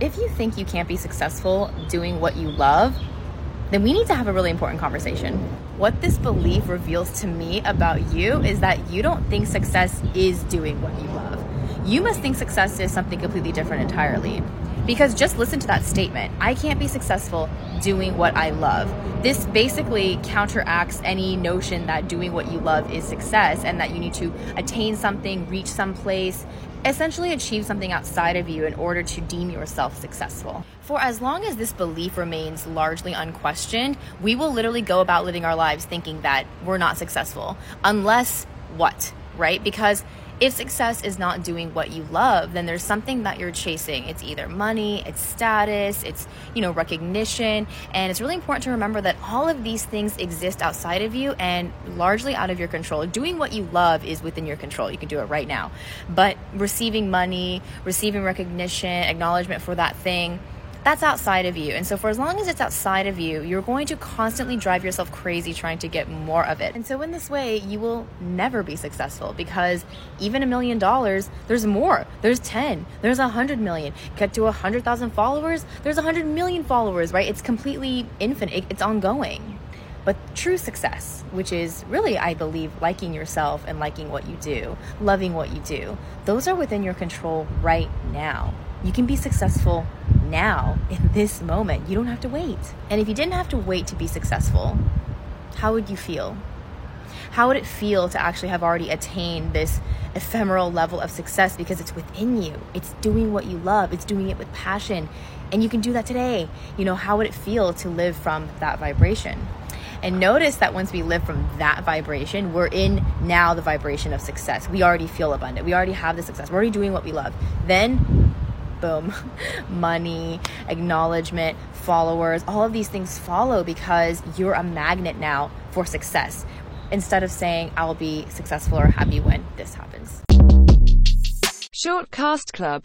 if you think you can't be successful doing what you love, then we need to have a really important conversation. What this belief reveals to me about you is that you don't think success is doing what you love. You must think success is something completely different entirely. Because just listen to that statement I can't be successful doing what I love. This basically counteracts any notion that doing what you love is success and that you need to attain something, reach some place, essentially achieve something outside of you in order to deem yourself successful. For as long as this belief remains largely unquestioned, we will literally go about living our lives thinking that we're not successful. Unless what, right? Because if success is not doing what you love, then there's something that you're chasing. It's either money, it's status, it's, you know, recognition, and it's really important to remember that all of these things exist outside of you and largely out of your control. Doing what you love is within your control. You can do it right now. But receiving money, receiving recognition, acknowledgement for that thing, that's outside of you. And so, for as long as it's outside of you, you're going to constantly drive yourself crazy trying to get more of it. And so, in this way, you will never be successful because even a million dollars, there's more. There's 10, there's a hundred million. Get to a hundred thousand followers, there's a hundred million followers, right? It's completely infinite, it's ongoing. But true success, which is really, I believe, liking yourself and liking what you do, loving what you do, those are within your control right now. You can be successful now in this moment. You don't have to wait. And if you didn't have to wait to be successful, how would you feel? How would it feel to actually have already attained this ephemeral level of success because it's within you? It's doing what you love, it's doing it with passion, and you can do that today. You know, how would it feel to live from that vibration? And notice that once we live from that vibration, we're in now the vibration of success. We already feel abundant. We already have the success. We're already doing what we love. Then boom, money, acknowledgement, followers, all of these things follow because you're a magnet now for success instead of saying, I'll be successful or happy when this happens. Short Cast Club